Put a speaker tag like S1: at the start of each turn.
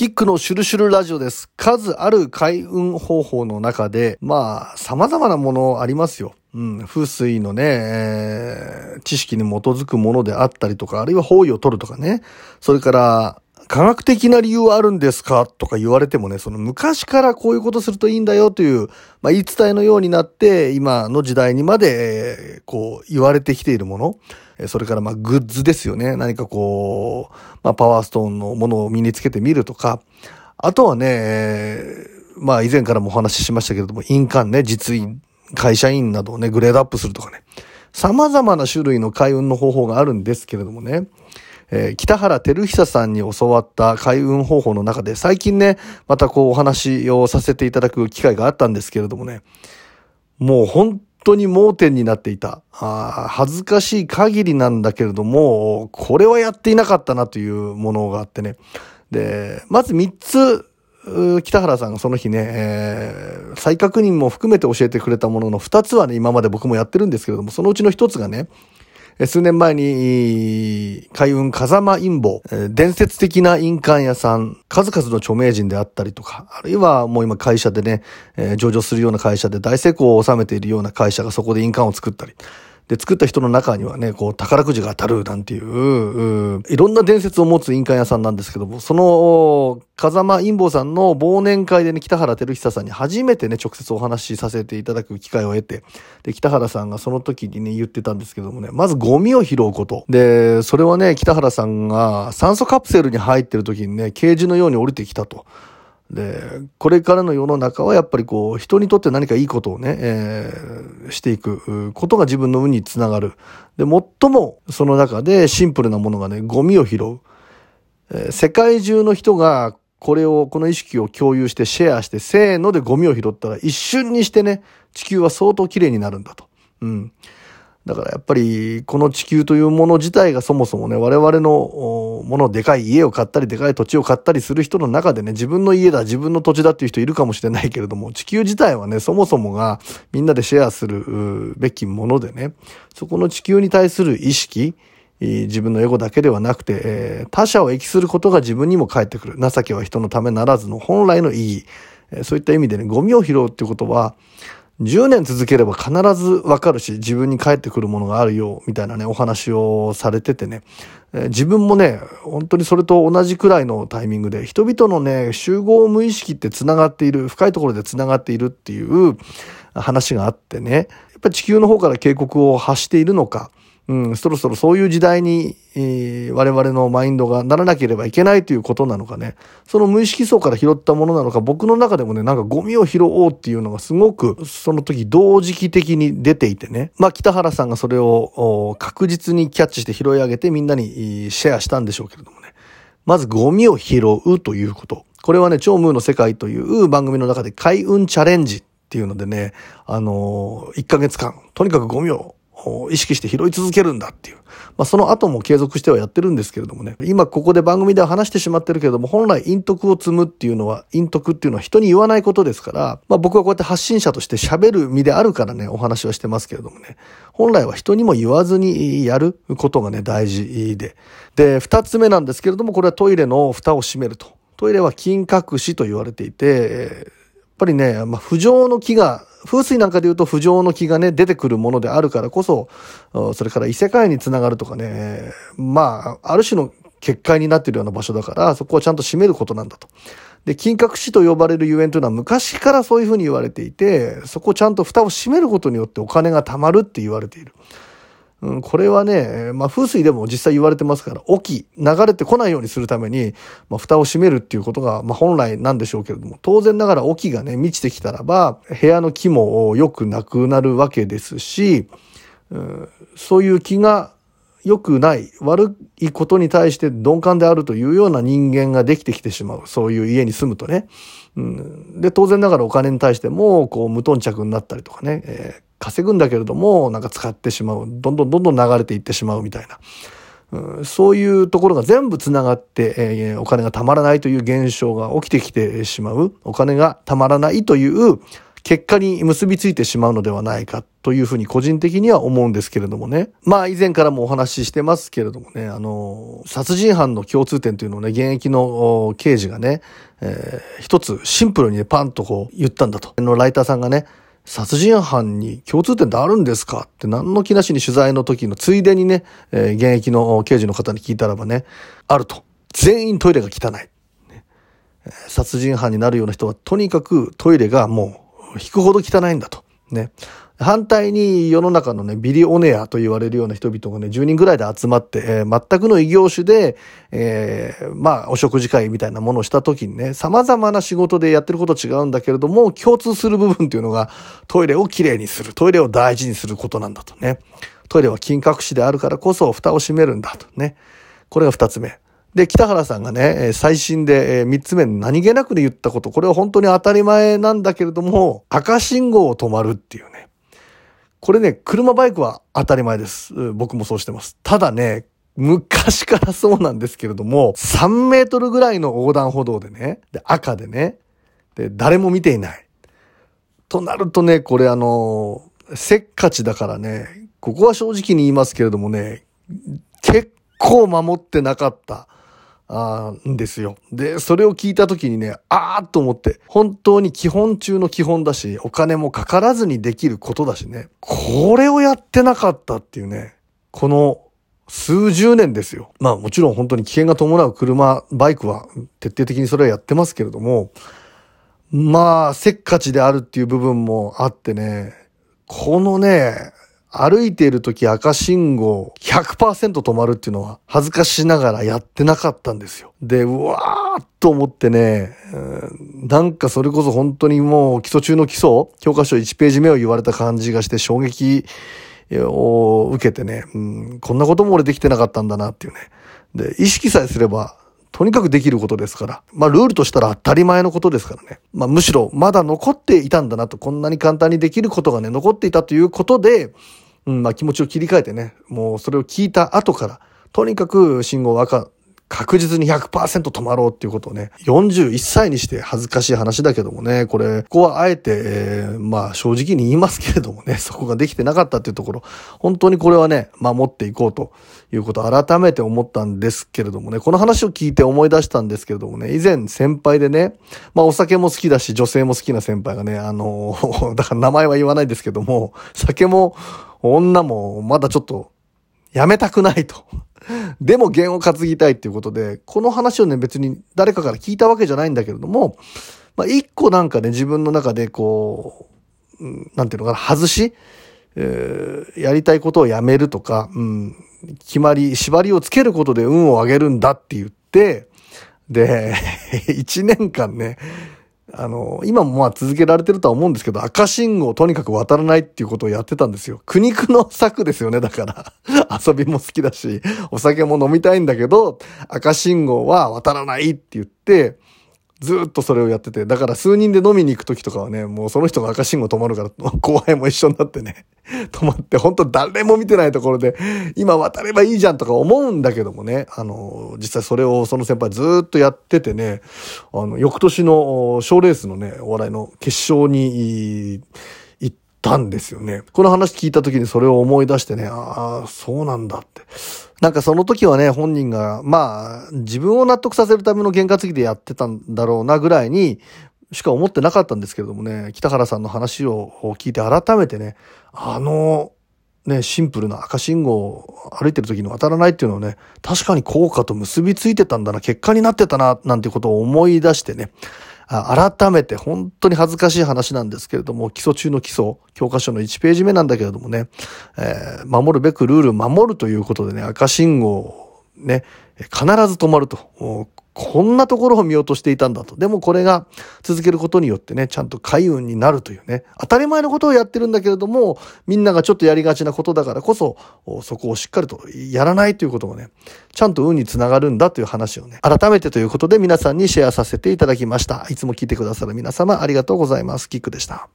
S1: キックのシュルシュルラジオです。数ある開運方法の中で、まあ、様々なものありますよ。うん、風水のね、えー、知識に基づくものであったりとか、あるいは方位を取るとかね。それから、科学的な理由はあるんですか？とか言われてもね、その昔からこういうことするといいんだよという、まあ言い伝えのようになって、今の時代にまで、こう言われてきているもの。それからまあグッズですよね。何かこう、まあパワーストーンのものを身につけてみるとか、あとはね、まあ以前からもお話ししましたけれども、印鑑ね、実印、会社員などをね、グレードアップするとかね、様々な種類の開運の方法があるんですけれどもね、えー、北原照久さんに教わった開運方法の中で、最近ね、またこうお話をさせていただく機会があったんですけれどもね、もう本当に盲点になっていた。あ恥ずかしい限りなんだけれども、これはやっていなかったなというものがあってね。で、まず3つ、北原さんがその日ね、えー、再確認も含めて教えてくれたものの2つはね、今まで僕もやってるんですけれども、そのうちの1つがね、数年前に、海運風間陰謀、伝説的な印鑑屋さん、数々の著名人であったりとか、あるいはもう今会社でね、上場するような会社で大成功を収めているような会社がそこで印鑑を作ったり、で、作った人の中にはね、こう、宝くじが当たるなんていう、ういろんな伝説を持つ印鑑屋さんなんですけども、その、風間陰謀さんの忘年会でね、北原照久さんに初めてね、直接お話しさせていただく機会を得て、で、北原さんがその時にね、言ってたんですけどもね、まずゴミを拾うこと。で、それはね、北原さんが酸素カプセルに入ってる時にね、ケージのように降りてきたと。で、これからの世の中はやっぱりこう、人にとって何かいいことをね、えー、していくことが自分の運につながる。で、最もその中でシンプルなものがね、ゴミを拾う。えー、世界中の人がこれを、この意識を共有してシェアして、せーのでゴミを拾ったら一瞬にしてね、地球は相当綺麗になるんだと。うん。だからやっぱりこの地球というもの自体がそもそもね、我々のものでかい家を買ったりでかい土地を買ったりする人の中でね、自分の家だ、自分の土地だっていう人いるかもしれないけれども、地球自体はね、そもそもがみんなでシェアするべきものでね、そこの地球に対する意識、自分のエゴだけではなくて、え他者を益することが自分にも返ってくる。情けは人のためならずの本来の意義。そういった意味でね、ゴミを拾うってことは、10年続ければ必ずわかるし、自分に返ってくるものがあるよ、みたいなね、お話をされててね、えー、自分もね、本当にそれと同じくらいのタイミングで、人々のね、集合無意識って繋がっている、深いところで繋がっているっていう話があってね、やっぱり地球の方から警告を発しているのか、うん、そろそろそういう時代に、えー、我々のマインドがならなければいけないということなのかね、その無意識層から拾ったものなのか、僕の中でもね、なんかゴミを拾おうっていうのがすごく、その時同時期的に出ていてね、まあ北原さんがそれを確実にキャッチして拾い上げてみんなにシェアしたんでしょうけれどもね、まずゴミを拾うということ。これはね、超ムーの世界という番組の中で開運チャレンジっていうのでね、あのー、1ヶ月間、とにかくゴミを意識して拾い続けるんだっていう。まあ、その後も継続してはやってるんですけれどもね。今ここで番組では話してしまってるけれども、本来陰徳を積むっていうのは、陰徳っていうのは人に言わないことですから、まあ僕はこうやって発信者として喋る身であるからね、お話はしてますけれどもね。本来は人にも言わずにやることがね、大事で。で、二つ目なんですけれども、これはトイレの蓋を閉めると。トイレは金隠しと言われていて、やっぱりね、まあ、浮上の木が、風水なんかで言うと浮上の気がね、出てくるものであるからこそ、それから異世界につながるとかね、まあ、ある種の結界になっているような場所だから、そこをちゃんと閉めることなんだと。で、金閣寺と呼ばれるゆえんというのは昔からそういうふうに言われていて、そこをちゃんと蓋を閉めることによってお金が貯まるって言われている。うん、これはね、まあ風水でも実際言われてますから、沖、流れてこないようにするために、まあ蓋を閉めるっていうことが、まあ本来なんでしょうけれども、当然ながら沖がね、満ちてきたらば、部屋の木も良くなくなるわけですし、うん、そういう気が良くない、悪いことに対して鈍感であるというような人間ができてきてしまう。そういう家に住むとね。うん、で、当然ながらお金に対しても、こう、無頓着になったりとかね、えー稼ぐんだけれども、なんか使ってしまう。どんどんどんどん流れていってしまうみたいな。うん、そういうところが全部繋がって、えー、お金がたまらないという現象が起きてきてしまう。お金がたまらないという結果に結びついてしまうのではないかというふうに個人的には思うんですけれどもね。まあ以前からもお話ししてますけれどもね、あの、殺人犯の共通点というのをね、現役の刑事がね、えー、一つシンプルにね、パンとこう言ったんだと。のライターさんがね、殺人犯に共通点ってあるんですか？って何の気なしに取材の時のついでにね、えー、現役の刑事の方に聞いたらばね、あると。全員トイレが汚い。ね、殺人犯になるような人はとにかくトイレがもう引くほど汚いんだと。ね。反対に世の中のね、ビリオネアと言われるような人々がね、10人ぐらいで集まって、えー、全くの異業種で、えー、まあ、お食事会みたいなものをした時にね、様々な仕事でやってること違うんだけれども、共通する部分っていうのが、トイレをきれいにする、トイレを大事にすることなんだとね。トイレは金隠しであるからこそ、蓋を閉めるんだとね。これが二つ目。で、北原さんがね、最新で三つ目何気なくで言ったこと、これは本当に当たり前なんだけれども、赤信号を止まるっていうね。これね、車バイクは当たり前です。僕もそうしてます。ただね、昔からそうなんですけれども、3メートルぐらいの横断歩道でね、で赤でね、で、誰も見ていない。となるとね、これあの、せっかちだからね、ここは正直に言いますけれどもね、結構守ってなかった。あんですよ。で、それを聞いた時にね、あーっと思って、本当に基本中の基本だし、お金もかからずにできることだしね、これをやってなかったっていうね、この数十年ですよ。まあもちろん本当に危険が伴う車、バイクは徹底的にそれはやってますけれども、まあ、せっかちであるっていう部分もあってね、このね、歩いている時赤信号100%止まるっていうのは恥ずかしながらやってなかったんですよ。で、うわーっと思ってね、なんかそれこそ本当にもう基礎中の基礎、教科書1ページ目を言われた感じがして衝撃を受けてね、うん、こんなことも俺できてなかったんだなっていうね。で、意識さえすればとにかくできることですから。まあ、ルールとしたら当たり前のことですからね。まあ、むしろ、まだ残っていたんだなと、こんなに簡単にできることがね、残っていたということで、うん、まあ、気持ちを切り替えてね、もうそれを聞いた後から、とにかく信号赤確実に100%止まろうっていうことをね、41歳にして恥ずかしい話だけどもね、これ、ここはあえて、えー、まあ正直に言いますけれどもね、そこができてなかったっていうところ、本当にこれはね、守っていこうということを改めて思ったんですけれどもね、この話を聞いて思い出したんですけれどもね、以前先輩でね、まあお酒も好きだし、女性も好きな先輩がね、あの、だから名前は言わないですけども、酒も女もまだちょっとやめたくないと。でも弦を担ぎたいっていうことで、この話をね、別に誰かから聞いたわけじゃないんだけれども、まあ、一個なんかね、自分の中でこう、なんていうのかな、外し、えー、やりたいことをやめるとか、うん、決まり、縛りをつけることで運を上げるんだって言って、で、一年間ね、あの、今もまあ続けられてるとは思うんですけど、赤信号をとにかく渡らないっていうことをやってたんですよ。苦肉の策ですよね、だから。遊びも好きだし、お酒も飲みたいんだけど、赤信号は渡らないって言って、ずっとそれをやってて、だから数人で飲みに行く時とかはね、もうその人が赤信号止まるから、後輩も一緒になってね、止まって、ほんと誰も見てないところで、今渡ればいいじゃんとか思うんだけどもね、あの、実際それをその先輩ずっとやっててね、あの、翌年の賞レースのね、お笑いの決勝に、たんですよね。この話聞いた時にそれを思い出してね、ああ、そうなんだって。なんかその時はね、本人が、まあ、自分を納得させるための験担ぎでやってたんだろうなぐらいに、しか思ってなかったんですけれどもね、北原さんの話を聞いて改めてね、あの、ね、シンプルな赤信号を歩いてる時に渡らないっていうのはね、確かに効果と結びついてたんだな、結果になってたな、なんてことを思い出してね、改めて本当に恥ずかしい話なんですけれども、基礎中の基礎、教科書の1ページ目なんだけれどもね、えー、守るべくルールを守るということでね、赤信号ね、必ず止まると。こんなところを見落としていたんだと。でもこれが続けることによってね、ちゃんと開運になるというね、当たり前のことをやってるんだけれども、みんながちょっとやりがちなことだからこそ、そこをしっかりとやらないということがね、ちゃんと運につながるんだという話をね、改めてということで皆さんにシェアさせていただきました。いつも聞いてくださる皆様ありがとうございます。キックでした。